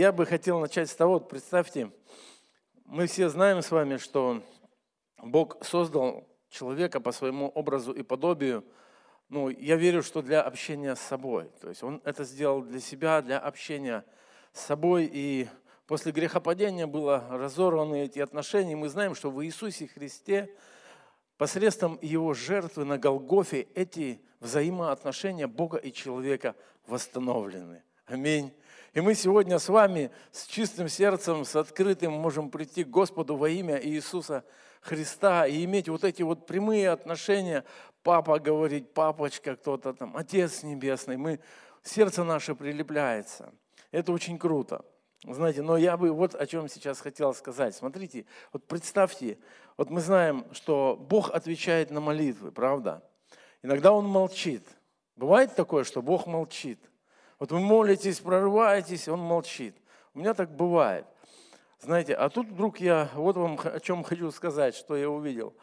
я бы хотел начать с того, вот представьте, мы все знаем с вами, что Бог создал человека по своему образу и подобию. Ну, я верю, что для общения с собой. То есть Он это сделал для себя, для общения с собой. И после грехопадения было разорваны эти отношения. Мы знаем, что в Иисусе Христе посредством Его жертвы на Голгофе эти взаимоотношения Бога и человека восстановлены. Аминь. И мы сегодня с вами с чистым сердцем, с открытым можем прийти к Господу во имя Иисуса Христа и иметь вот эти вот прямые отношения. Папа говорит, папочка кто-то там, Отец Небесный. Мы, сердце наше прилепляется. Это очень круто. Знаете, но я бы вот о чем сейчас хотел сказать. Смотрите, вот представьте, вот мы знаем, что Бог отвечает на молитвы, правда? Иногда Он молчит. Бывает такое, что Бог молчит. Вот вы молитесь, прорываетесь, он молчит. У меня так бывает. Знаете, а тут вдруг я, вот вам о чем хочу сказать, что я увидел.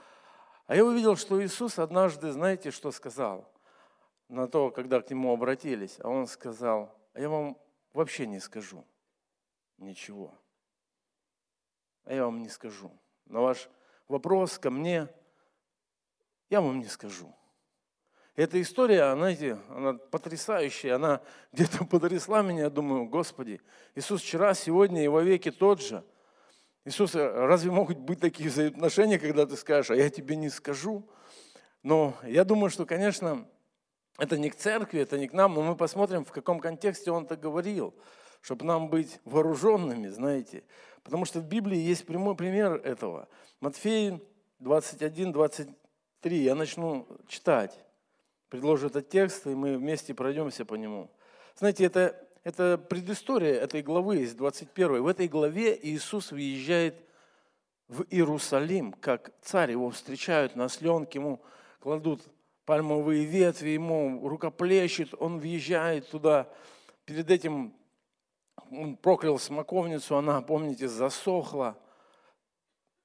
А я увидел, что Иисус однажды, знаете, что сказал? На то, когда к Нему обратились. А Он сказал, а я вам вообще не скажу ничего. А я вам не скажу. На ваш вопрос ко мне я вам не скажу. Эта история, знаете, она потрясающая, она где-то потрясла меня, я думаю, Господи, Иисус вчера, сегодня и во веки тот же. Иисус, разве могут быть такие взаимоотношения, когда ты скажешь, а я тебе не скажу? Но я думаю, что, конечно, это не к церкви, это не к нам, но мы посмотрим, в каком контексте он это говорил, чтобы нам быть вооруженными, знаете. Потому что в Библии есть прямой пример этого. Матфея 21, 23, я начну читать предложу этот текст, и мы вместе пройдемся по нему. Знаете, это, это предыстория этой главы из 21. В этой главе Иисус въезжает в Иерусалим, как царь. Его встречают на сленке, ему кладут пальмовые ветви, ему рукоплещет, он въезжает туда. Перед этим он проклял смоковницу, она, помните, засохла.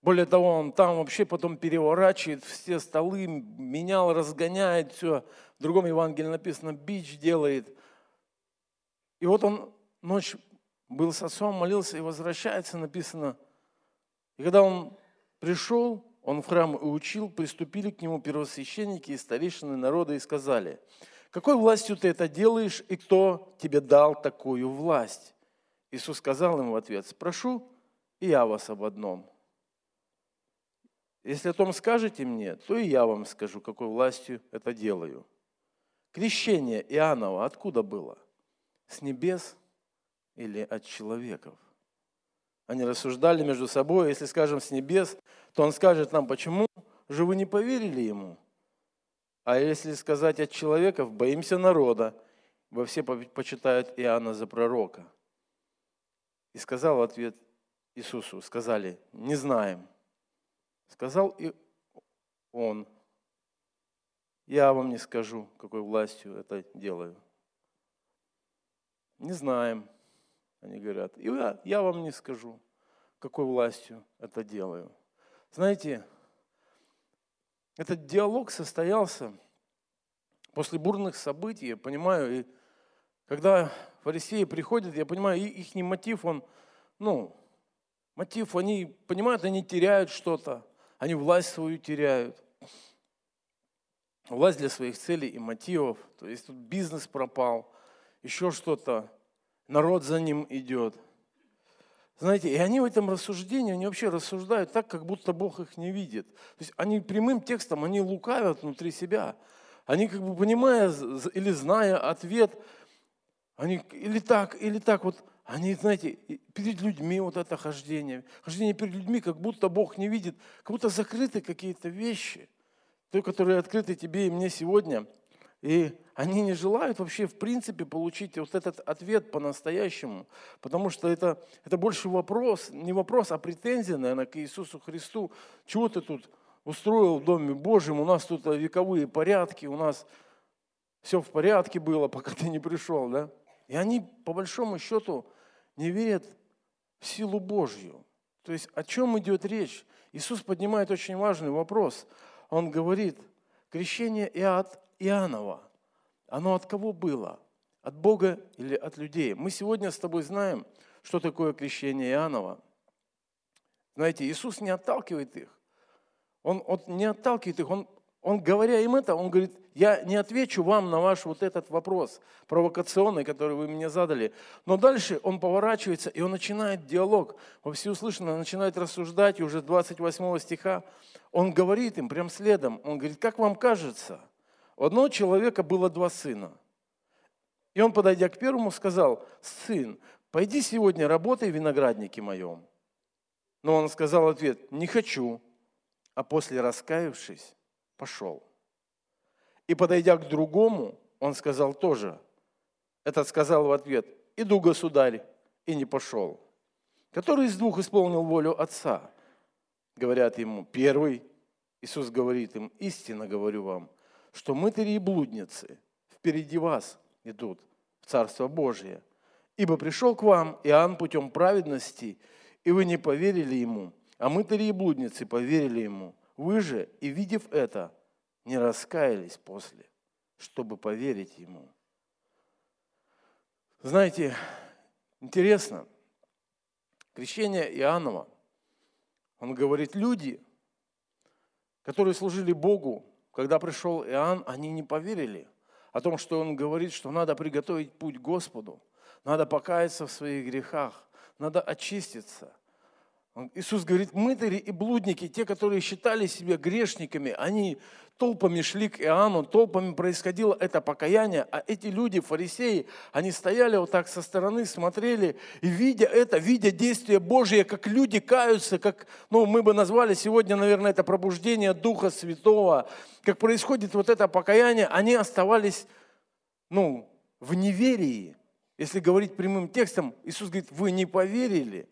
Более того, он там вообще потом переворачивает все столы, менял, разгоняет все. В другом Евангелии написано, бич делает. И вот он ночь был с отцом, молился и возвращается, написано. И когда он пришел, он в храм и учил, приступили к нему первосвященники и старейшины народа и сказали, какой властью ты это делаешь и кто тебе дал такую власть? Иисус сказал им в ответ, спрошу и я вас об одном – если о том скажете мне, то и я вам скажу, какой властью это делаю. Крещение Иоаннова откуда было? С небес или от человеков? Они рассуждали между собой, если скажем с небес, то он скажет нам, почему же вы не поверили ему? А если сказать от человеков, боимся народа, во все почитают Иоанна за пророка. И сказал в ответ Иисусу, сказали, не знаем. Сказал и он, я вам не скажу, какой властью это делаю. Не знаем, они говорят. И я, я вам не скажу, какой властью это делаю. Знаете, этот диалог состоялся после бурных событий, я понимаю, и когда фарисеи приходят, я понимаю, их мотив, он, ну, мотив, они понимают, они теряют что-то, они власть свою теряют. Власть для своих целей и мотивов. То есть тут бизнес пропал, еще что-то. Народ за ним идет. Знаете, и они в этом рассуждении, они вообще рассуждают так, как будто Бог их не видит. То есть они прямым текстом, они лукавят внутри себя. Они как бы понимая или зная ответ, они или так, или так вот они, знаете, перед людьми вот это хождение, хождение перед людьми, как будто Бог не видит, как будто закрыты какие-то вещи, те, которые открыты тебе и мне сегодня. И они не желают вообще, в принципе, получить вот этот ответ по-настоящему, потому что это, это больше вопрос, не вопрос, а претензия, наверное, к Иисусу Христу. Чего ты тут устроил в Доме Божьем? У нас тут вековые порядки, у нас все в порядке было, пока ты не пришел, да? И они, по большому счету, не верят в силу Божью. То есть о чем идет речь? Иисус поднимает очень важный вопрос. Он говорит, крещение и от Иоаннова, оно от кого было? От Бога или от людей? Мы сегодня с тобой знаем, что такое крещение Иоаннова. Знаете, Иисус не отталкивает их. Он, он не отталкивает их, он, он, говоря им это, он говорит, я не отвечу вам на ваш вот этот вопрос провокационный, который вы мне задали. Но дальше он поворачивается, и он начинает диалог. Во всеуслышание начинает рассуждать, и уже 28 стиха он говорит им прям следом. Он говорит, как вам кажется, у одного человека было два сына. И он, подойдя к первому, сказал, сын, пойди сегодня работай в винограднике моем. Но он сказал ответ, не хочу. А после раскаявшись, пошел. И подойдя к другому, он сказал тоже. Этот сказал в ответ, иду, государь, и не пошел. Который из двух исполнил волю отца? Говорят ему, первый. Иисус говорит им, истинно говорю вам, что мытари и блудницы впереди вас идут в Царство Божие. Ибо пришел к вам Иоанн путем праведности, и вы не поверили ему, а мытари и блудницы поверили ему. Вы же, и видев это, не раскаялись после, чтобы поверить ему. Знаете, интересно, крещение Иоаннова, он говорит, люди, которые служили Богу, когда пришел Иоанн, они не поверили о том, что он говорит, что надо приготовить путь Господу, надо покаяться в своих грехах, надо очиститься – Иисус говорит, мытари и блудники, те, которые считали себя грешниками, они толпами шли к Иоанну, толпами происходило это покаяние, а эти люди, фарисеи, они стояли вот так со стороны, смотрели, и видя это, видя действие Божие, как люди каются, как, ну, мы бы назвали сегодня, наверное, это пробуждение Духа Святого, как происходит вот это покаяние, они оставались, ну, в неверии. Если говорить прямым текстом, Иисус говорит, вы не поверили –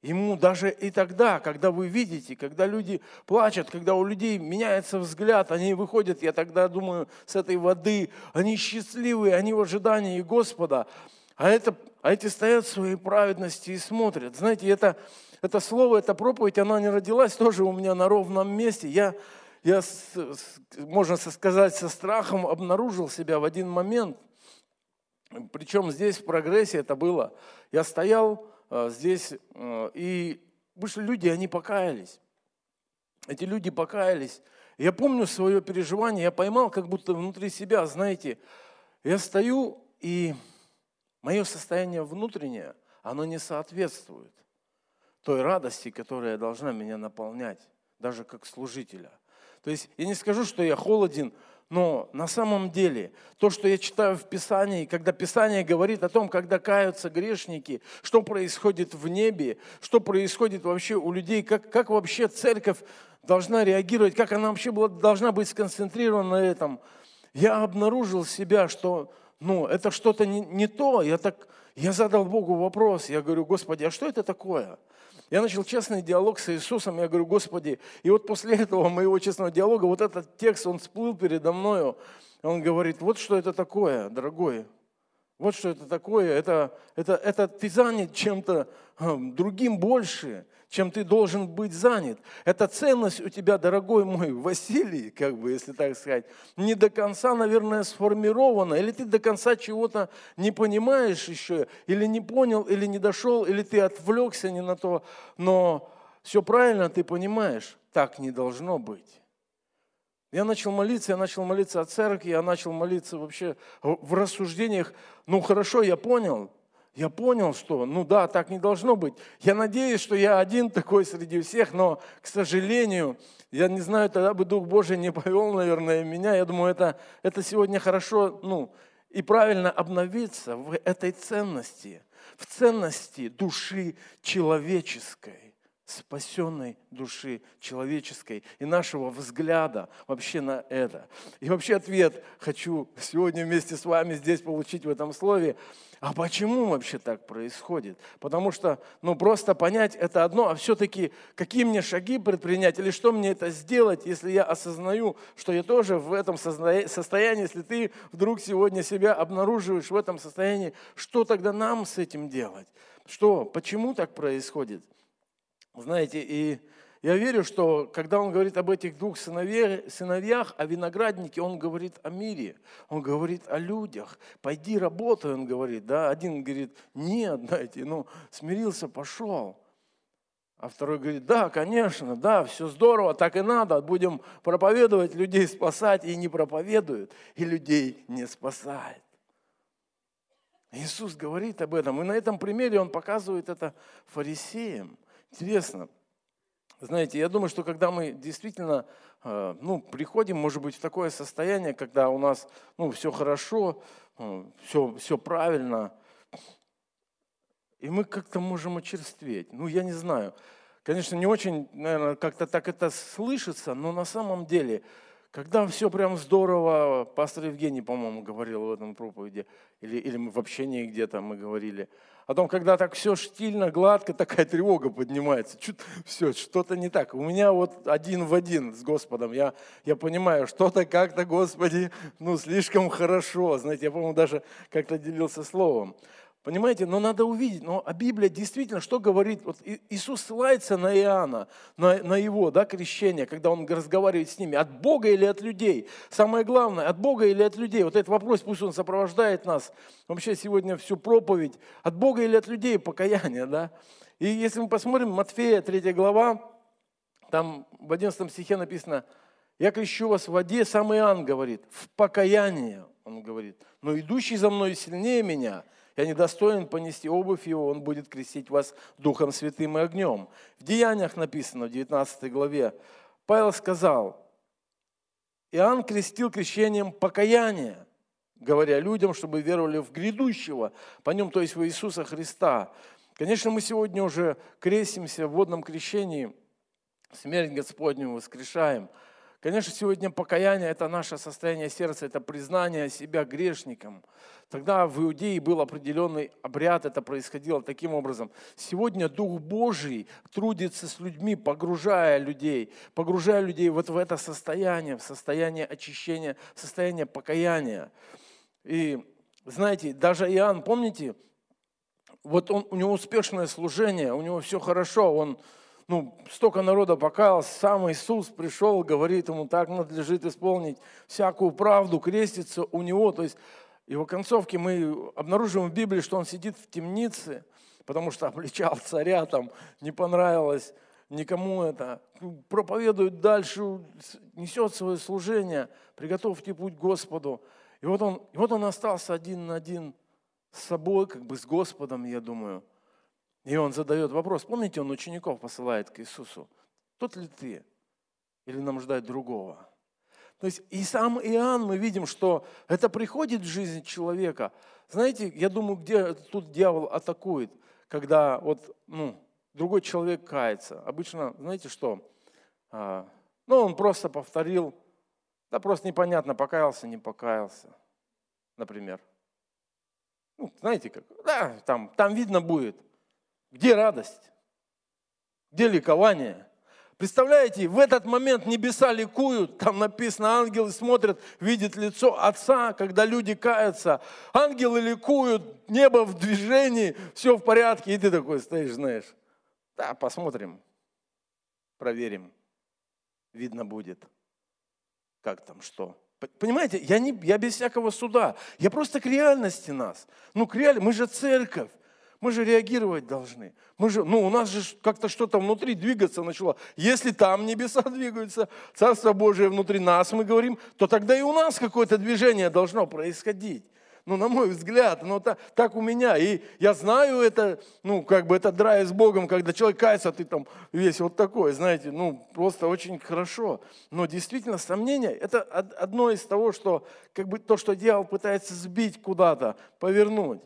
Ему даже и тогда, когда вы видите, когда люди плачут, когда у людей меняется взгляд, они выходят, я тогда думаю, с этой воды, они счастливые, они в ожидании Господа, а, это, а эти стоят в своей праведности и смотрят. Знаете, это, это слово, эта проповедь, она не родилась тоже у меня на ровном месте. Я, я можно сказать, со страхом обнаружил себя в один момент, причем здесь в прогрессе это было. Я стоял здесь, э, и вышли люди, они покаялись. Эти люди покаялись. Я помню свое переживание, я поймал как будто внутри себя, знаете, я стою, и мое состояние внутреннее, оно не соответствует той радости, которая должна меня наполнять, даже как служителя. То есть я не скажу, что я холоден, но на самом деле, то, что я читаю в Писании, когда Писание говорит о том, когда каются грешники, что происходит в небе, что происходит вообще у людей, как, как вообще церковь должна реагировать, как она вообще была, должна быть сконцентрирована на этом, я обнаружил себя, что ну, это что-то не, не то. Я, так, я задал Богу вопрос, я говорю, Господи, а что это такое? Я начал честный диалог с Иисусом, я говорю, Господи, и вот после этого моего честного диалога, вот этот текст, он всплыл передо мною, он говорит, вот что это такое, дорогой, вот что это такое, это, это, это ты занят чем-то хм, другим больше, чем ты должен быть занят. Эта ценность у тебя, дорогой мой Василий, как бы, если так сказать, не до конца, наверное, сформирована, или ты до конца чего-то не понимаешь еще, или не понял, или не дошел, или ты отвлекся не на то, но все правильно ты понимаешь, так не должно быть. Я начал молиться, я начал молиться о церкви, я начал молиться вообще в рассуждениях. Ну хорошо, я понял, я понял, что, ну да, так не должно быть. Я надеюсь, что я один такой среди всех, но, к сожалению, я не знаю, тогда бы Дух Божий не повел, наверное, меня. Я думаю, это, это сегодня хорошо, ну, и правильно обновиться в этой ценности, в ценности души человеческой спасенной души человеческой и нашего взгляда вообще на это. И вообще ответ хочу сегодня вместе с вами здесь получить в этом слове. А почему вообще так происходит? Потому что, ну, просто понять это одно, а все-таки какие мне шаги предпринять или что мне это сделать, если я осознаю, что я тоже в этом состоянии, если ты вдруг сегодня себя обнаруживаешь в этом состоянии, что тогда нам с этим делать? Что, почему так происходит? Знаете, и Я верю, что когда он говорит об этих двух сыновьях, о винограднике, он говорит о мире, он говорит о людях. Пойди работай, он говорит. Да? Один говорит, нет, дайте, ну, смирился, пошел. А второй говорит, да, конечно, да, все здорово, так и надо, будем проповедовать, людей спасать, и не проповедуют, и людей не спасает. Иисус говорит об этом, и на этом примере Он показывает это фарисеям. Интересно, знаете, я думаю, что когда мы действительно э, ну, приходим, может быть, в такое состояние, когда у нас ну, все хорошо, все, э, все правильно, и мы как-то можем очерстветь. Ну, я не знаю. Конечно, не очень, наверное, как-то так это слышится, но на самом деле – когда все прям здорово, пастор Евгений, по-моему, говорил в этом проповеди, или, или мы в общении где-то мы говорили, о том, когда так все штильно, гладко, такая тревога поднимается. Чуть, все, что-то не так. У меня вот один в один с Господом. Я, я понимаю, что-то как-то, Господи, ну, слишком хорошо. Знаете, я, по-моему, даже как-то делился словом. Понимаете, но надо увидеть, но а Библия действительно, что говорит, вот Иисус ссылается на Иоанна, на, на его да, крещение, когда он разговаривает с ними, от Бога или от людей. Самое главное, от Бога или от людей. Вот этот вопрос, пусть он сопровождает нас, вообще сегодня всю проповедь, от Бога или от людей покаяние, да. И если мы посмотрим, Матфея, 3 глава, там в 11 стихе написано, «Я крещу вас в воде», сам Иоанн говорит, «в покаяние», он говорит, «но идущий за мной сильнее меня, я недостоин понести обувь его, он будет крестить вас Духом Святым и огнем. В Деяниях написано, в 19 главе, Павел сказал, Иоанн крестил крещением покаяния, говоря людям, чтобы веровали в грядущего, по нем, то есть в Иисуса Христа. Конечно, мы сегодня уже крестимся в водном крещении, смерть Господню воскрешаем. Конечно, сегодня покаяние – это наше состояние сердца, это признание себя грешником – Тогда в Иудее был определенный обряд, это происходило таким образом. Сегодня Дух Божий трудится с людьми, погружая людей, погружая людей вот в это состояние, в состояние очищения, в состояние покаяния. И знаете, даже Иоанн, помните, вот он, у него успешное служение, у него все хорошо, он ну, столько народа покаялся, сам Иисус пришел, говорит ему, так надлежит исполнить всякую правду, креститься у него. То есть и в концовке мы обнаруживаем в Библии, что он сидит в темнице, потому что обличал царя, там не понравилось никому это. Проповедует дальше, несет свое служение, приготовьте путь Господу. И вот он, и вот он остался один на один с собой, как бы с Господом, я думаю. И он задает вопрос. Помните, он учеников посылает к Иисусу. Тот ли ты? Или нам ждать другого? То есть и сам Иоанн, мы видим, что это приходит в жизнь человека. Знаете, я думаю, где тут дьявол атакует, когда вот, ну, другой человек кается. Обычно, знаете что, а, ну, он просто повторил, да просто непонятно, покаялся, не покаялся, например. Ну, знаете как, да, там, там видно будет, где радость, где ликование – Представляете, в этот момент небеса ликуют, там написано, ангелы смотрят, видят лицо Отца, когда люди каются. Ангелы ликуют, небо в движении, все в порядке, и ты такой стоишь, знаешь, да, посмотрим, проверим, видно будет, как там что. Понимаете, я, не, я без всякого суда, я просто к реальности нас. Ну, к реальности, мы же церковь. Мы же реагировать должны. Мы же, ну, у нас же как-то что-то внутри двигаться начало. Если там небеса двигаются, Царство Божие внутри нас, мы говорим, то тогда и у нас какое-то движение должно происходить. Ну, на мой взгляд, ну, так, так у меня. И я знаю это, ну, как бы это драйв с Богом, когда человек кается, ты там весь вот такой, знаете, ну, просто очень хорошо. Но действительно, сомнение – это одно из того, что, как бы, то, что дьявол пытается сбить куда-то, повернуть.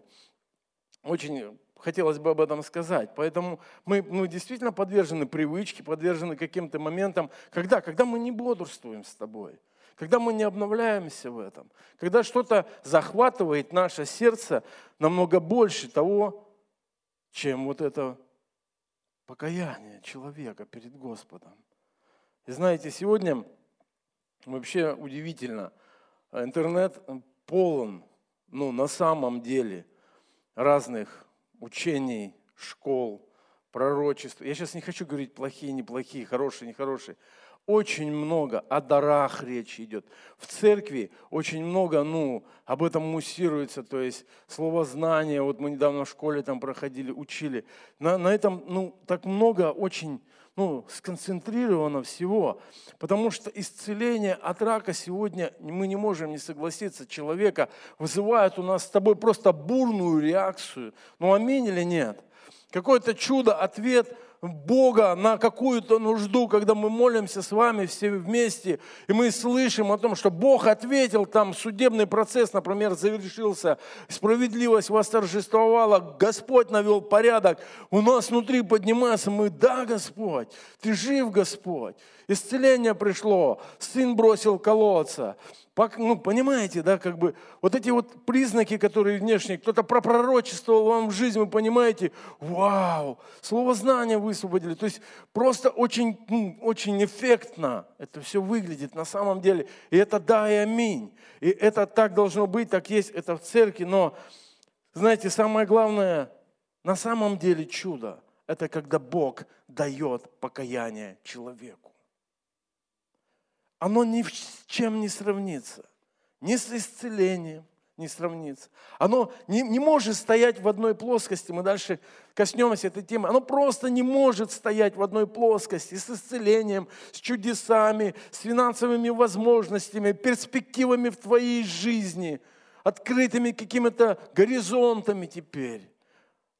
Очень хотелось бы об этом сказать. Поэтому мы ну, действительно подвержены привычке, подвержены каким-то моментам. Когда? Когда мы не бодрствуем с тобой. Когда мы не обновляемся в этом. Когда что-то захватывает наше сердце намного больше того, чем вот это покаяние человека перед Господом. И знаете, сегодня вообще удивительно, интернет полон, ну, на самом деле, разных учений, школ, пророчества. Я сейчас не хочу говорить плохие, неплохие, хорошие, нехорошие. Очень много о дарах речь идет. В церкви очень много, ну, об этом муссируется, то есть слово знание, вот мы недавно в школе там проходили, учили. На, на этом, ну, так много очень ну, сконцентрировано всего. Потому что исцеление от рака сегодня, мы не можем не согласиться, человека вызывает у нас с тобой просто бурную реакцию. Ну аминь или нет? Какое-то чудо, ответ – Бога на какую-то нужду, когда мы молимся с вами все вместе, и мы слышим о том, что Бог ответил, там судебный процесс, например, завершился, справедливость восторжествовала, Господь навел порядок, у нас внутри поднимается, мы, да, Господь, Ты жив, Господь, исцеление пришло, сын бросил колодца, ну, понимаете, да, как бы вот эти вот признаки, которые внешние, кто-то пропророчествовал вам в жизнь, вы понимаете, вау, слово знания высвободили. То есть просто очень, ну, очень эффектно это все выглядит на самом деле. И это да и аминь. И это так должно быть, так есть, это в церкви. Но, знаете, самое главное, на самом деле чудо, это когда Бог дает покаяние человеку оно ни с чем не сравнится. Ни с исцелением не сравнится. Оно не, не может стоять в одной плоскости. Мы дальше коснемся этой темы. Оно просто не может стоять в одной плоскости с исцелением, с чудесами, с финансовыми возможностями, перспективами в твоей жизни, открытыми какими-то горизонтами теперь.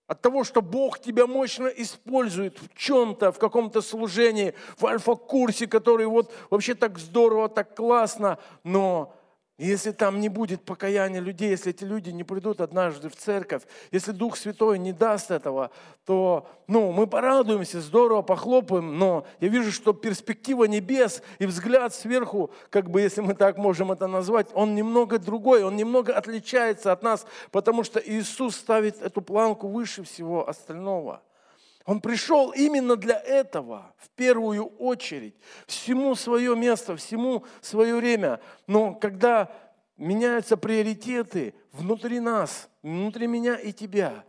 От того, что Бог тебя мощно использует в чем-то, в каком-то служении, в альфа-курсе, который вот вообще так здорово, так классно, но если там не будет покаяния людей, если эти люди не придут однажды в церковь, если Дух Святой не даст этого, то ну, мы порадуемся, здорово, похлопаем, но я вижу, что перспектива небес и взгляд сверху, как бы если мы так можем это назвать, он немного другой, он немного отличается от нас, потому что Иисус ставит эту планку выше всего остального – он пришел именно для этого, в первую очередь, всему свое место, всему свое время. Но когда меняются приоритеты внутри нас, внутри меня и тебя,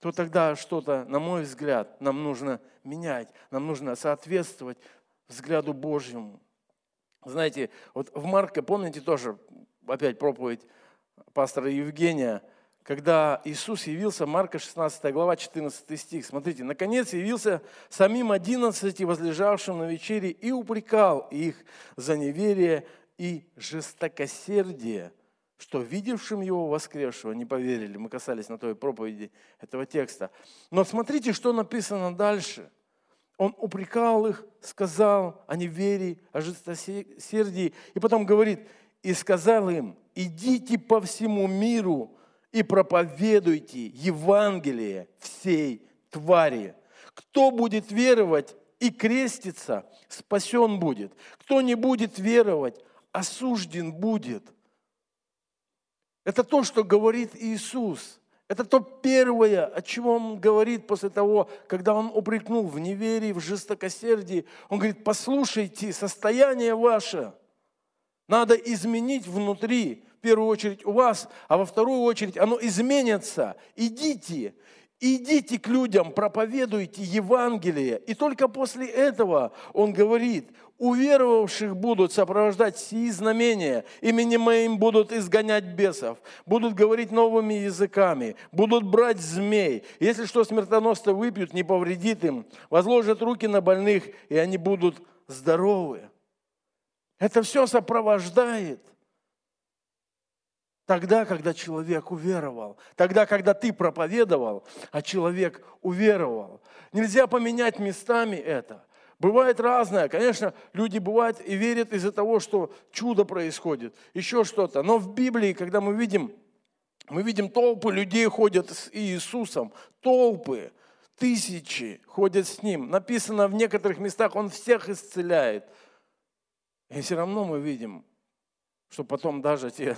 то тогда что-то, на мой взгляд, нам нужно менять, нам нужно соответствовать взгляду Божьему. Знаете, вот в Марка, помните тоже, опять проповедь пастора Евгения – когда Иисус явился, Марка 16 глава, 14 стих. Смотрите, наконец явился самим одиннадцати, возлежавшим на вечере, и упрекал их за неверие и жестокосердие, что видевшим его воскресшего не поверили. Мы касались на той проповеди этого текста. Но смотрите, что написано дальше. Он упрекал их, сказал о неверии, о жестокосердии, и потом говорит, и сказал им, идите по всему миру, и проповедуйте Евангелие всей твари. Кто будет веровать и креститься, спасен будет. Кто не будет веровать, осужден будет. Это то, что говорит Иисус. Это то первое, о чем он говорит после того, когда он упрекнул в неверии, в жестокосердии. Он говорит, послушайте, состояние ваше надо изменить внутри в первую очередь у вас, а во вторую очередь оно изменится. Идите, идите к людям, проповедуйте Евангелие. И только после этого он говорит, уверовавших будут сопровождать сии знамения, именем моим будут изгонять бесов, будут говорить новыми языками, будут брать змей. Если что смертоносно выпьют, не повредит им, возложат руки на больных, и они будут здоровы. Это все сопровождает – Тогда, когда человек уверовал, тогда, когда ты проповедовал, а человек уверовал. Нельзя поменять местами это. Бывает разное. Конечно, люди бывают и верят из-за того, что чудо происходит, еще что-то. Но в Библии, когда мы видим, мы видим толпы людей ходят с Иисусом, толпы, тысячи ходят с Ним. Написано в некоторых местах, Он всех исцеляет. И все равно мы видим, что потом даже те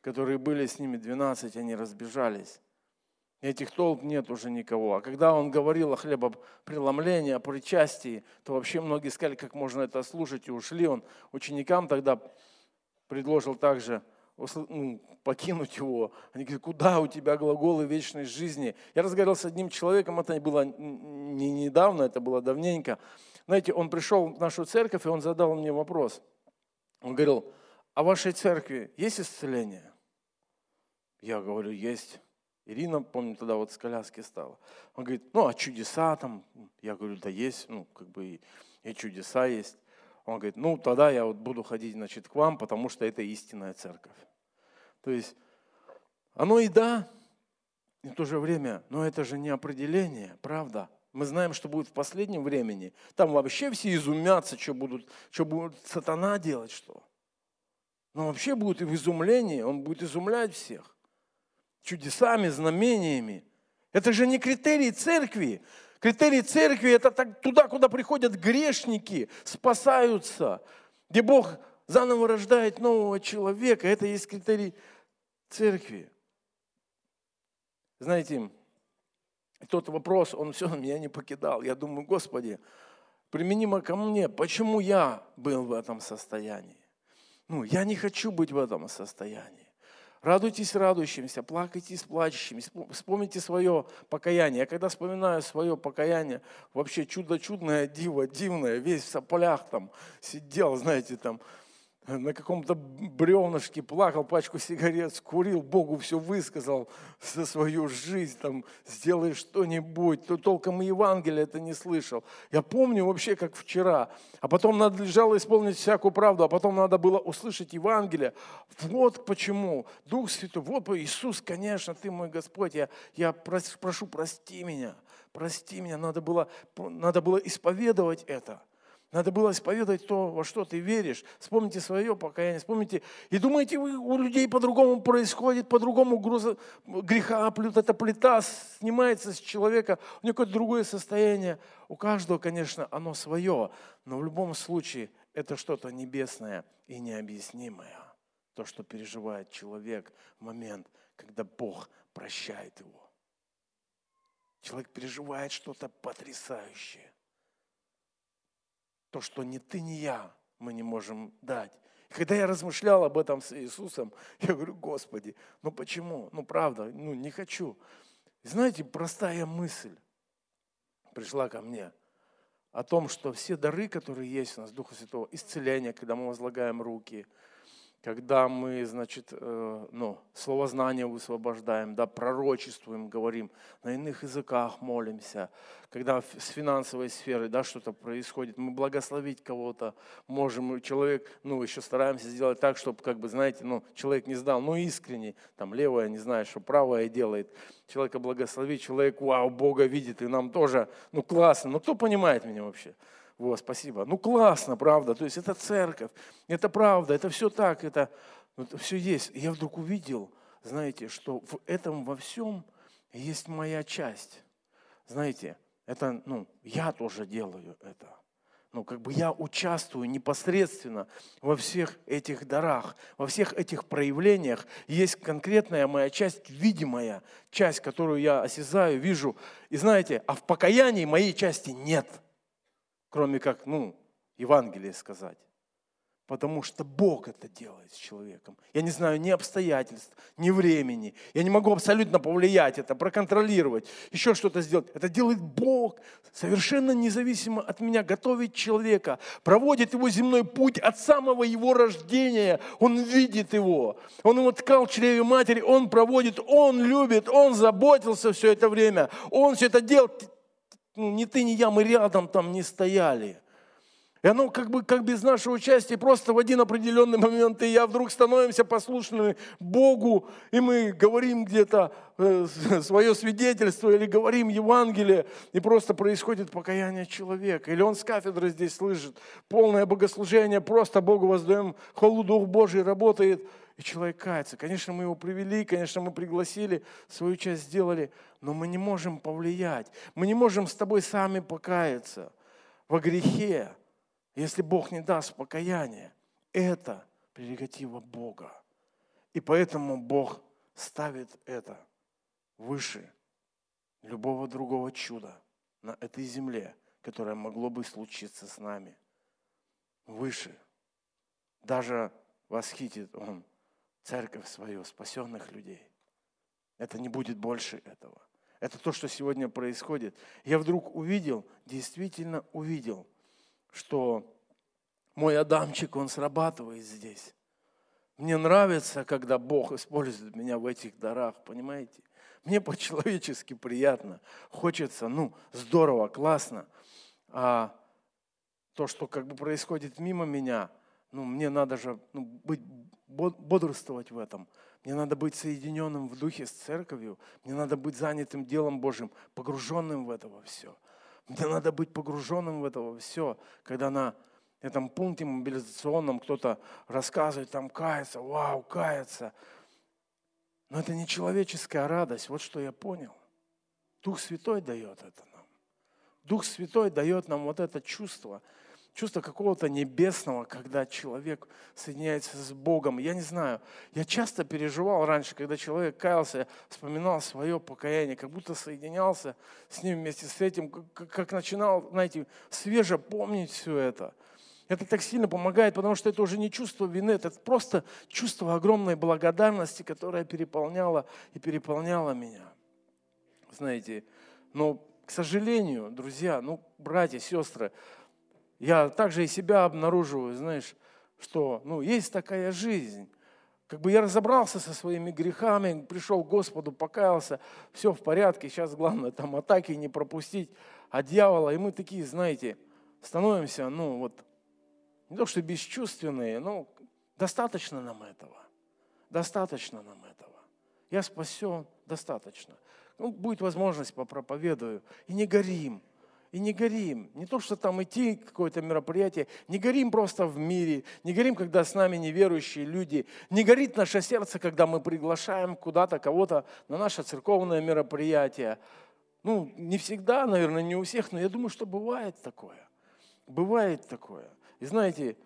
которые были с ними 12, они разбежались. Этих толп нет уже никого. А когда он говорил о хлебопреломлении, о причастии, то вообще многие сказали, как можно это слушать, и ушли. Он ученикам тогда предложил также ну, покинуть его. Они говорят, куда у тебя глаголы вечной жизни? Я разговаривал с одним человеком, это было не недавно, это было давненько. Знаете, он пришел в нашу церковь, и он задал мне вопрос. Он говорил, а в вашей церкви есть исцеление? Я говорю, есть. Ирина, помню, тогда вот с коляски стала. Он говорит, ну, а чудеса там? Я говорю, да есть, ну, как бы и, и чудеса есть. Он говорит, ну, тогда я вот буду ходить, значит, к вам, потому что это истинная церковь. То есть, оно и да, и в то же время, но это же не определение, правда? Мы знаем, что будет в последнем времени. Там вообще все изумятся, что будут, что будет сатана делать, что. Но вообще будет и в изумлении, он будет изумлять всех чудесами, знамениями. Это же не критерий церкви. Критерий церкви – это так, туда, куда приходят грешники, спасаются, где Бог заново рождает нового человека. Это есть критерий церкви. Знаете, тот вопрос, он все меня не покидал. Я думаю, Господи, применимо ко мне, почему я был в этом состоянии? Ну, я не хочу быть в этом состоянии. Радуйтесь радующимся, плакайтесь плачущими, вспомните свое покаяние. Я когда вспоминаю свое покаяние, вообще чудо чудное, диво дивное, весь в соплях там сидел, знаете, там на каком-то бревнышке плакал, пачку сигарет скурил, Богу все высказал за свою жизнь, там, сделай что-нибудь, то толком и Евангелие это не слышал. Я помню вообще, как вчера. А потом надо лежало исполнить всякую правду, а потом надо было услышать Евангелие. Вот почему. Дух Святой, вот Иисус, конечно, Ты мой Господь, я, я прошу, прости меня, прости меня. Надо было, надо было исповедовать это. Надо было исповедовать то, во что ты веришь. Вспомните свое покаяние, вспомните. И думаете, у людей по-другому происходит, по-другому груза, греха, эта плита снимается с человека, у него какое-то другое состояние. У каждого, конечно, оно свое, но в любом случае это что-то небесное и необъяснимое. То, что переживает человек в момент, когда Бог прощает его. Человек переживает что-то потрясающее то, что ни ты, ни я мы не можем дать. И когда я размышлял об этом с Иисусом, я говорю, Господи, ну почему? Ну правда, ну не хочу. Знаете, простая мысль пришла ко мне о том, что все дары, которые есть у нас, Духа Святого, исцеление, когда мы возлагаем руки – когда мы, значит, э, ну, словознание высвобождаем, да, пророчествуем, говорим, на иных языках молимся, когда с финансовой сферы, да, что-то происходит, мы благословить кого-то можем, человек, ну, еще стараемся сделать так, чтобы, как бы, знаете, ну, человек не сдал, ну, искренне, там, левое не знает, что правое делает, человека благословить, человек, вау, Бога видит, и нам тоже, ну, классно, ну, кто понимает меня вообще? Вот, спасибо. Ну классно, правда. То есть это церковь, это правда, это все так, это, это все есть. Я вдруг увидел, знаете, что в этом во всем есть моя часть. Знаете, это, ну, я тоже делаю это. Ну, как бы я участвую непосредственно во всех этих дарах, во всех этих проявлениях. Есть конкретная моя часть, видимая часть, которую я осязаю, вижу. И знаете, а в покаянии моей части нет – кроме как, ну, Евангелие сказать. Потому что Бог это делает с человеком. Я не знаю ни обстоятельств, ни времени. Я не могу абсолютно повлиять это, проконтролировать, еще что-то сделать. Это делает Бог совершенно независимо от меня. Готовит человека, проводит его земной путь от самого его рождения. Он видит его. Он его ткал в чреве матери, он проводит, он любит, он заботился все это время. Он все это делал ну, ни ты, ни я, мы рядом там не стояли. И оно как бы как без нашего участия, просто в один определенный момент и я вдруг становимся послушными Богу, и мы говорим где-то э, свое свидетельство или говорим Евангелие, и просто происходит покаяние человека. Или он с кафедры здесь слышит, полное богослужение, просто Богу воздаем хвалу, Дух Божий работает, и человек кается. Конечно, мы его привели, конечно, мы пригласили, свою часть сделали, но мы не можем повлиять. Мы не можем с тобой сами покаяться во грехе, если Бог не даст покаяния. Это прерогатива Бога. И поэтому Бог ставит это выше любого другого чуда на этой земле, которое могло бы случиться с нами. Выше. Даже восхитит Он церковь свою, спасенных людей. Это не будет больше этого. Это то, что сегодня происходит. Я вдруг увидел, действительно увидел, что мой Адамчик, он срабатывает здесь. Мне нравится, когда Бог использует меня в этих дарах, понимаете? Мне по-человечески приятно. Хочется, ну, здорово, классно. А то, что как бы происходит мимо меня, ну, мне надо же ну, быть, бодрствовать в этом. Мне надо быть соединенным в духе с церковью. Мне надо быть занятым делом Божьим, погруженным в это все. Мне надо быть погруженным в это все, когда на этом пункте мобилизационном кто-то рассказывает, там кается, вау, кается. Но это не человеческая радость, вот что я понял. Дух Святой дает это нам. Дух Святой дает нам вот это чувство – чувство какого-то небесного, когда человек соединяется с Богом. Я не знаю, я часто переживал раньше, когда человек каялся, вспоминал свое покаяние, как будто соединялся с ним вместе с этим, как, как начинал, знаете, свеже помнить все это. Это так сильно помогает, потому что это уже не чувство вины, это просто чувство огромной благодарности, которое переполняло и переполняло меня. Знаете, но, к сожалению, друзья, ну, братья, сестры, я также и себя обнаруживаю, знаешь, что ну, есть такая жизнь. Как бы я разобрался со своими грехами, пришел к Господу, покаялся, все в порядке, сейчас главное там атаки не пропустить от дьявола. И мы такие, знаете, становимся, ну вот, не то что бесчувственные, но достаточно нам этого. Достаточно нам этого. Я спасен, достаточно. Ну, будет возможность, попроповедую. И не горим и не горим. Не то, что там идти какое-то мероприятие, не горим просто в мире, не горим, когда с нами неверующие люди, не горит наше сердце, когда мы приглашаем куда-то кого-то на наше церковное мероприятие. Ну, не всегда, наверное, не у всех, но я думаю, что бывает такое. Бывает такое. И знаете,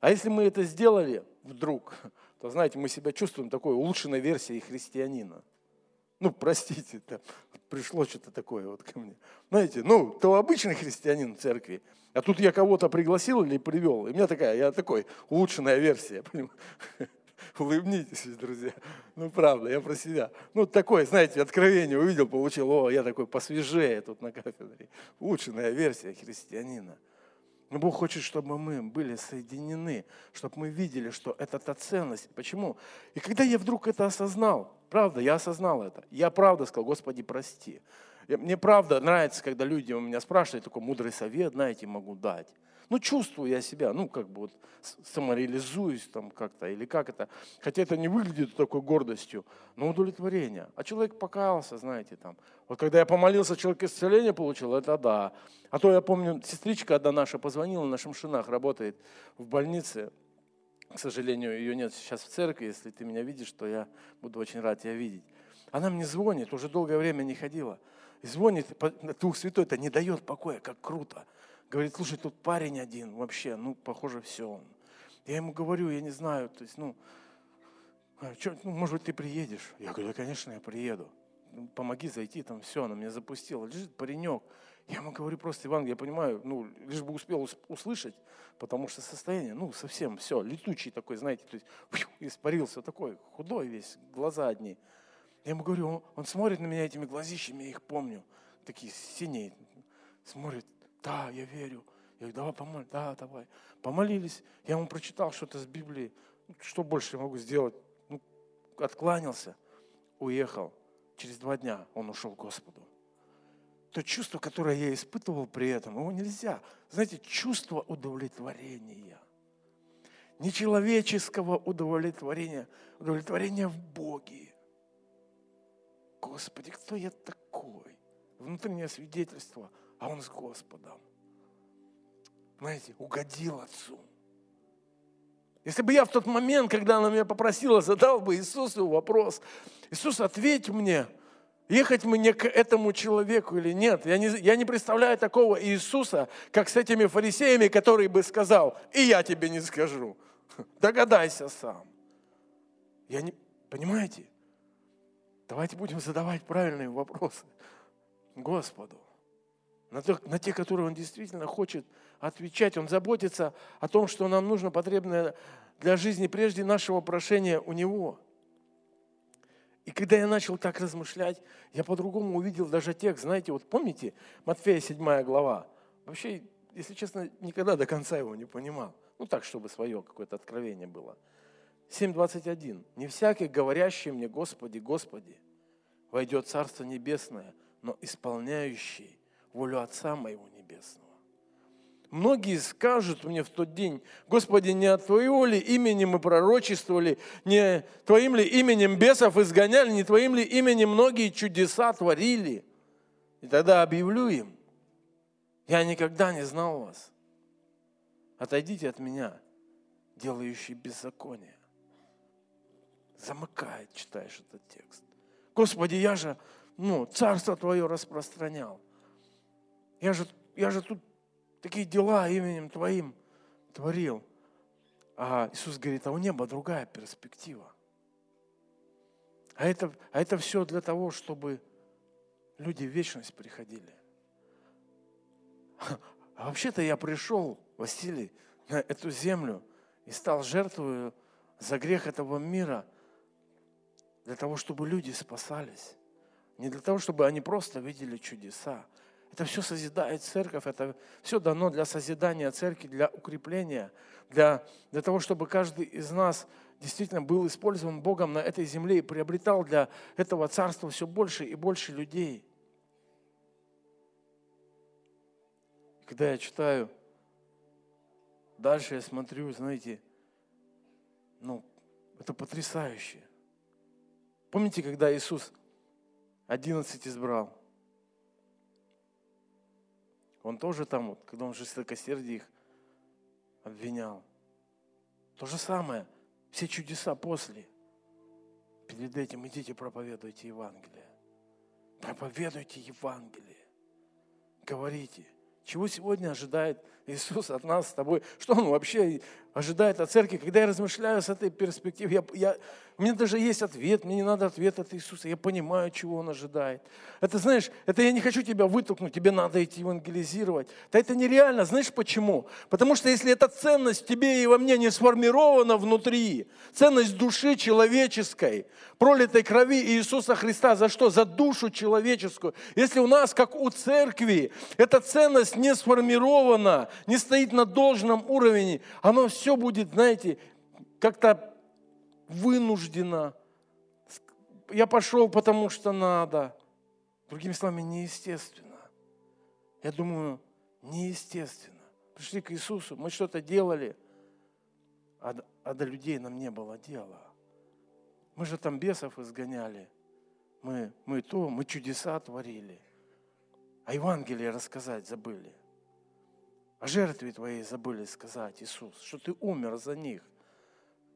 а если мы это сделали вдруг, то, знаете, мы себя чувствуем такой улучшенной версией христианина – ну, простите, там, пришло что-то такое вот ко мне. Знаете, ну, то обычный христианин в церкви, а тут я кого-то пригласил или привел, и у меня такая, я такой, улучшенная версия, понимаете? Улыбнитесь, друзья. Ну, правда, я про себя. Ну, такое, знаете, откровение увидел, получил, о, я такой посвежее тут на кафедре. Улучшенная версия христианина. Но Бог хочет, чтобы мы были соединены, чтобы мы видели, что это та ценность. Почему? И когда я вдруг это осознал, правда, я осознал это, я правда сказал, Господи, прости. Мне правда нравится, когда люди у меня спрашивают, такой мудрый совет, знаете, могу дать. Ну, чувствую я себя, ну, как бы вот самореализуюсь там как-то, или как это. Хотя это не выглядит такой гордостью, но удовлетворение. А человек покаялся, знаете, там. Вот когда я помолился, человек исцеление получил, это да. А то я помню, сестричка одна наша позвонила на Шамшинах, работает в больнице. К сожалению, ее нет сейчас в церкви. Если ты меня видишь, то я буду очень рад тебя видеть. Она мне звонит, уже долгое время не ходила. И звонит, Дух Святой это не дает покоя, как круто. Говорит, слушай, тут парень один вообще, ну, похоже, все он. Я ему говорю, я не знаю, то есть, ну, а, что, ну, может быть, ты приедешь? Я говорю, да, конечно, я приеду. Помоги зайти, там все, она меня запустила. Лежит паренек. Я ему говорю просто, Иван, я понимаю, ну, лишь бы успел услышать, потому что состояние, ну, совсем все, летучий такой, знаете, то есть испарился такой, худой весь, глаза одни. Я ему говорю, он, он смотрит на меня этими глазищами, я их помню, такие синие, смотрит, да, я верю. Я говорю, давай помолимся, да, давай. Помолились, я ему прочитал что-то с Библии. Что больше я могу сделать? Ну, откланялся, уехал. Через два дня он ушел к Господу. То чувство, которое я испытывал при этом, его нельзя. Знаете, чувство удовлетворения. Нечеловеческого удовлетворения, удовлетворения в Боге. Господи, кто я такой? Внутреннее свидетельство – а он с Господом. Знаете, угодил Отцу. Если бы я в тот момент, когда она меня попросила, задал бы Иисусу вопрос, Иисус, ответь мне, ехать мне к этому человеку или нет. Я не, я не представляю такого Иисуса, как с этими фарисеями, который бы сказал, и я тебе не скажу. Догадайся сам. Я не, понимаете? Давайте будем задавать правильные вопросы Господу на, то, на те, которые Он действительно хочет отвечать. Он заботится о том, что нам нужно потребное для жизни прежде нашего прошения у Него. И когда я начал так размышлять, я по-другому увидел даже текст. Знаете, вот помните, Матфея 7 глава? Вообще, если честно, никогда до конца его не понимал. Ну так, чтобы свое какое-то откровение было. 7.21. «Не всякий, говорящий мне, Господи, Господи, войдет Царство Небесное, но исполняющий волю Отца Моего Небесного». Многие скажут мне в тот день, Господи, не от Твоего ли имени мы пророчествовали, не Твоим ли именем бесов изгоняли, не Твоим ли именем многие чудеса творили? И тогда объявлю им, я никогда не знал вас. Отойдите от меня, делающие беззаконие. Замыкает, читаешь этот текст. Господи, я же, ну, царство Твое распространял. Я же, я же тут такие дела именем Твоим творил. А Иисус говорит, а у неба другая перспектива. А это, а это все для того, чтобы люди в вечность приходили. А вообще-то я пришел, Василий, на эту землю и стал жертвой за грех этого мира для того, чтобы люди спасались. Не для того, чтобы они просто видели чудеса, это все созидает церковь, это все дано для созидания церкви, для укрепления, для, для того, чтобы каждый из нас действительно был использован Богом на этой земле и приобретал для этого царства все больше и больше людей. Когда я читаю, дальше я смотрю, знаете, ну, это потрясающе. Помните, когда Иисус 11 избрал? Он тоже там, вот, когда он жестокосердие их обвинял. То же самое. Все чудеса после. Перед этим идите проповедуйте Евангелие. Проповедуйте Евангелие. Говорите. Чего сегодня ожидает Иисус от нас с тобой? Что Он вообще ожидает от церкви? Когда я размышляю с этой перспективы, я, я, у меня даже есть ответ, мне не надо ответ от Иисуса, я понимаю, чего Он ожидает. Это, знаешь, это я не хочу тебя вытолкнуть, тебе надо идти евангелизировать. Да это нереально, знаешь почему? Потому что если эта ценность тебе и во мне не сформирована внутри, ценность души человеческой, пролитой крови Иисуса Христа, за что? За душу человеческую. Если у нас, как у церкви, эта ценность не сформирована, не стоит на должном уровне, оно все будет, знаете, как-то вынужденно. Я пошел, потому что надо. Другими словами, неестественно. Я думаю, неестественно. Пришли к Иисусу, мы что-то делали, а, а до людей нам не было дела. Мы же там бесов изгоняли. Мы, мы то, мы чудеса творили. А Евангелие рассказать забыли. О жертве Твоей забыли сказать, Иисус, что Ты умер за них,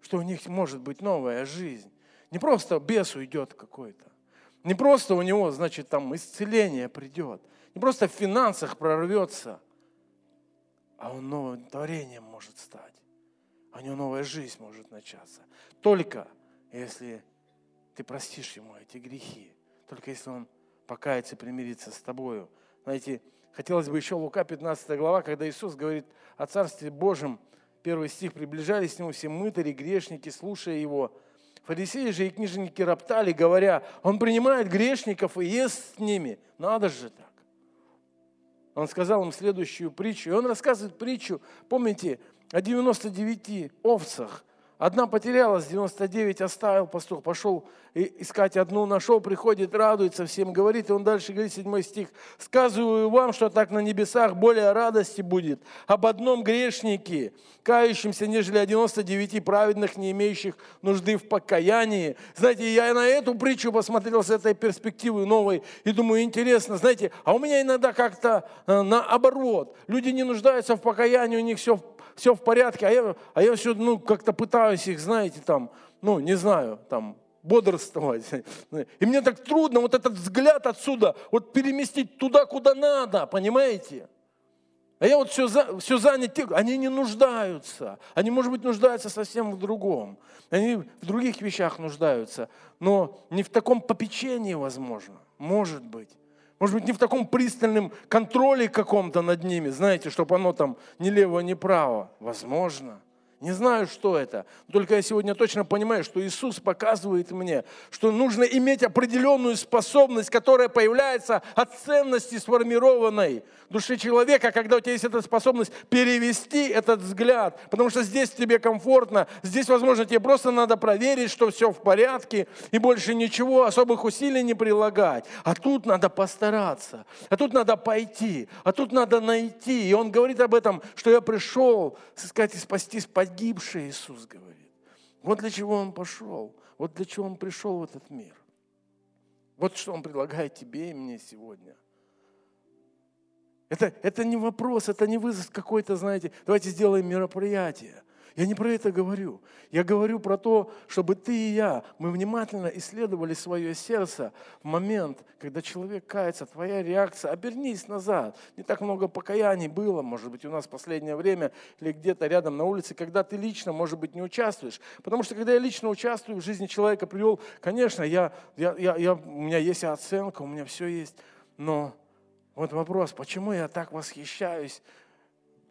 что у них может быть новая жизнь. Не просто бес уйдет какой-то, не просто у него, значит, там исцеление придет, не просто в финансах прорвется, а он новым творением может стать. А у него новая жизнь может начаться. Только если ты простишь ему эти грехи. Только если он покается и примирится с тобою. Знаете, Хотелось бы еще Лука 15 глава, когда Иисус говорит о Царстве Божьем, первый стих, приближались к Нему все мытари, грешники, слушая Его. Фарисеи же и книжники роптали, говоря, Он принимает грешников и ест с ними. Надо же так. Он сказал им следующую притчу. И он рассказывает притчу, помните, о 99 овцах, Одна потерялась, 99 оставил пастух, пошел искать одну, нашел, приходит, радуется, всем говорит. И он дальше говорит, 7 стих. «Сказываю вам, что так на небесах более радости будет об одном грешнике, кающемся, нежели о 99 праведных, не имеющих нужды в покаянии». Знаете, я на эту притчу посмотрел с этой перспективы новой и думаю, интересно, знаете, а у меня иногда как-то э, наоборот. Люди не нуждаются в покаянии, у них все все в порядке, а я, а я все, ну, как-то пытаюсь их, знаете, там, ну, не знаю, там, бодрствовать. И мне так трудно вот этот взгляд отсюда вот переместить туда, куда надо, понимаете? А я вот все, за, все занят тем, они не нуждаются. Они, может быть, нуждаются совсем в другом. Они в других вещах нуждаются, но не в таком попечении, возможно. Может быть. Может быть, не в таком пристальном контроле каком-то над ними, знаете, чтобы оно там ни лево, ни право. Возможно. Не знаю, что это. Только я сегодня точно понимаю, что Иисус показывает мне, что нужно иметь определенную способность, которая появляется от ценности сформированной души человека, когда у тебя есть эта способность перевести этот взгляд. Потому что здесь тебе комфортно, здесь, возможно, тебе просто надо проверить, что все в порядке, и больше ничего, особых усилий не прилагать. А тут надо постараться, а тут надо пойти, а тут надо найти. И он говорит об этом, что я пришел, сказать, и спасти погибший, Иисус говорит. Вот для чего Он пошел, вот для чего Он пришел в этот мир. Вот что Он предлагает тебе и мне сегодня. Это, это не вопрос, это не вызов какой-то, знаете, давайте сделаем мероприятие. Я не про это говорю. Я говорю про то, чтобы ты и я, мы внимательно исследовали свое сердце в момент, когда человек кается, твоя реакция, обернись назад. Не так много покаяний было, может быть, у нас в последнее время или где-то рядом на улице, когда ты лично, может быть, не участвуешь. Потому что когда я лично участвую в жизни человека, привел, конечно, я, я, я, я, у меня есть оценка, у меня все есть, но вот вопрос, почему я так восхищаюсь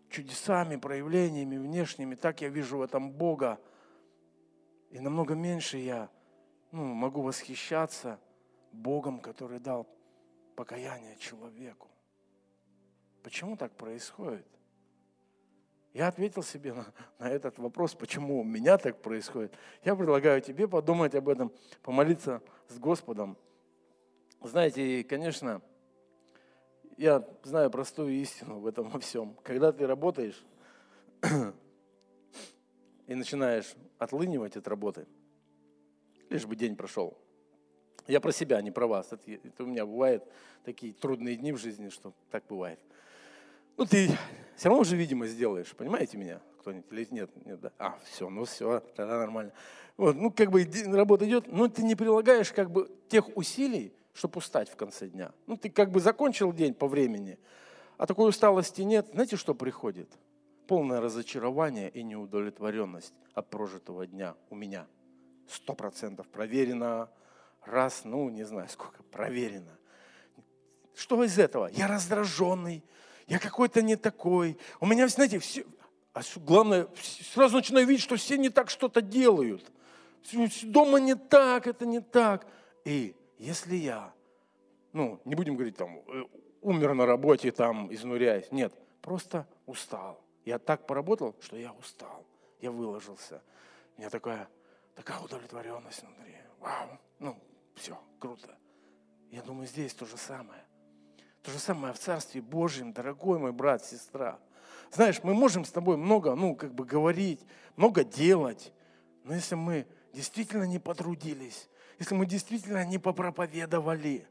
чудесами, проявлениями внешними, так я вижу в этом Бога. И намного меньше я ну, могу восхищаться Богом, который дал покаяние человеку. Почему так происходит? Я ответил себе на, на этот вопрос, почему у меня так происходит. Я предлагаю тебе подумать об этом, помолиться с Господом. Знаете, конечно, я знаю простую истину в этом во всем. Когда ты работаешь и начинаешь отлынивать от работы, лишь бы день прошел. Я про себя, не про вас. Это, это у меня бывают такие трудные дни в жизни, что так бывает. Ну, ты все равно уже, видимо, сделаешь. Понимаете меня? Кто-нибудь или нет? Нет, да? А, все, ну все, тогда нормально. Вот, ну, как бы работа идет, но ты не прилагаешь как бы тех усилий, чтобы устать в конце дня. Ну, ты как бы закончил день по времени, а такой усталости нет. Знаете, что приходит? Полное разочарование и неудовлетворенность от прожитого дня у меня. Сто процентов проверено, раз, ну, не знаю сколько, проверено. Что из этого? Я раздраженный, я какой-то не такой. У меня, знаете, все, а главное, сразу начинаю видеть, что все не так что-то делают. Дома не так, это не так. И если я, ну, не будем говорить там, э, умер на работе, там, изнуряясь, нет, просто устал. Я так поработал, что я устал, я выложился. У меня такая, такая удовлетворенность внутри. Вау, ну, все, круто. Я думаю, здесь то же самое. То же самое в Царстве Божьем, дорогой мой брат, сестра. Знаешь, мы можем с тобой много, ну, как бы говорить, много делать, но если мы действительно не потрудились, если мы действительно не попроповедовали,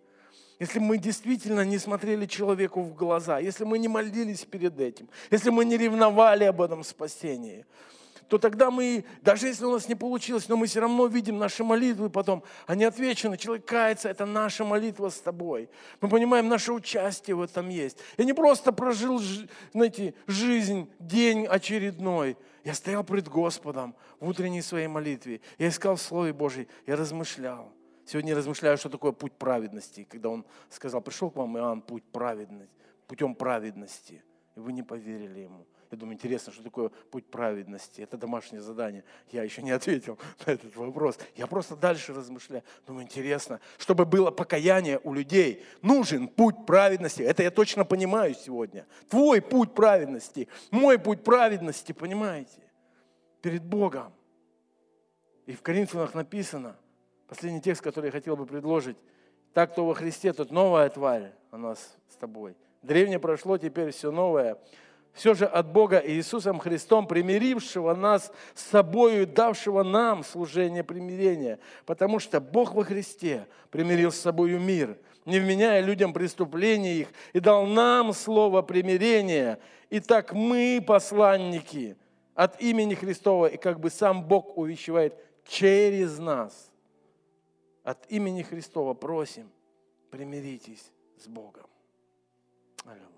если мы действительно не смотрели человеку в глаза, если мы не молились перед этим, если мы не ревновали об этом спасении, то тогда мы, даже если у нас не получилось, но мы все равно видим наши молитвы потом, они отвечены, человек кается, это наша молитва с тобой. Мы понимаем, наше участие в этом есть. Я не просто прожил, знаете, жизнь, день очередной. Я стоял пред Господом в утренней своей молитве. Я искал в Слове Божьем, я размышлял. Сегодня я размышляю, что такое путь праведности. Когда он сказал, пришел к вам Иоанн, путь праведности, путем праведности. И вы не поверили ему. Я думаю, интересно, что такое путь праведности. Это домашнее задание. Я еще не ответил на этот вопрос. Я просто дальше размышляю. Думаю, интересно, чтобы было покаяние у людей, нужен путь праведности. Это я точно понимаю сегодня. Твой путь праведности, мой путь праведности, понимаете? Перед Богом. И в Коринфянах написано, последний текст, который я хотел бы предложить, так, кто во Христе, тут новая тварь у нас с тобой. Древнее прошло, теперь все новое все же от Бога Иисусом Христом, примирившего нас с собою давшего нам служение примирения. Потому что Бог во Христе примирил с собою мир, не вменяя людям преступления их, и дал нам слово примирения. И так мы, посланники, от имени Христова, и как бы сам Бог увещевает через нас. От имени Христова просим, примиритесь с Богом. Аллилуйя.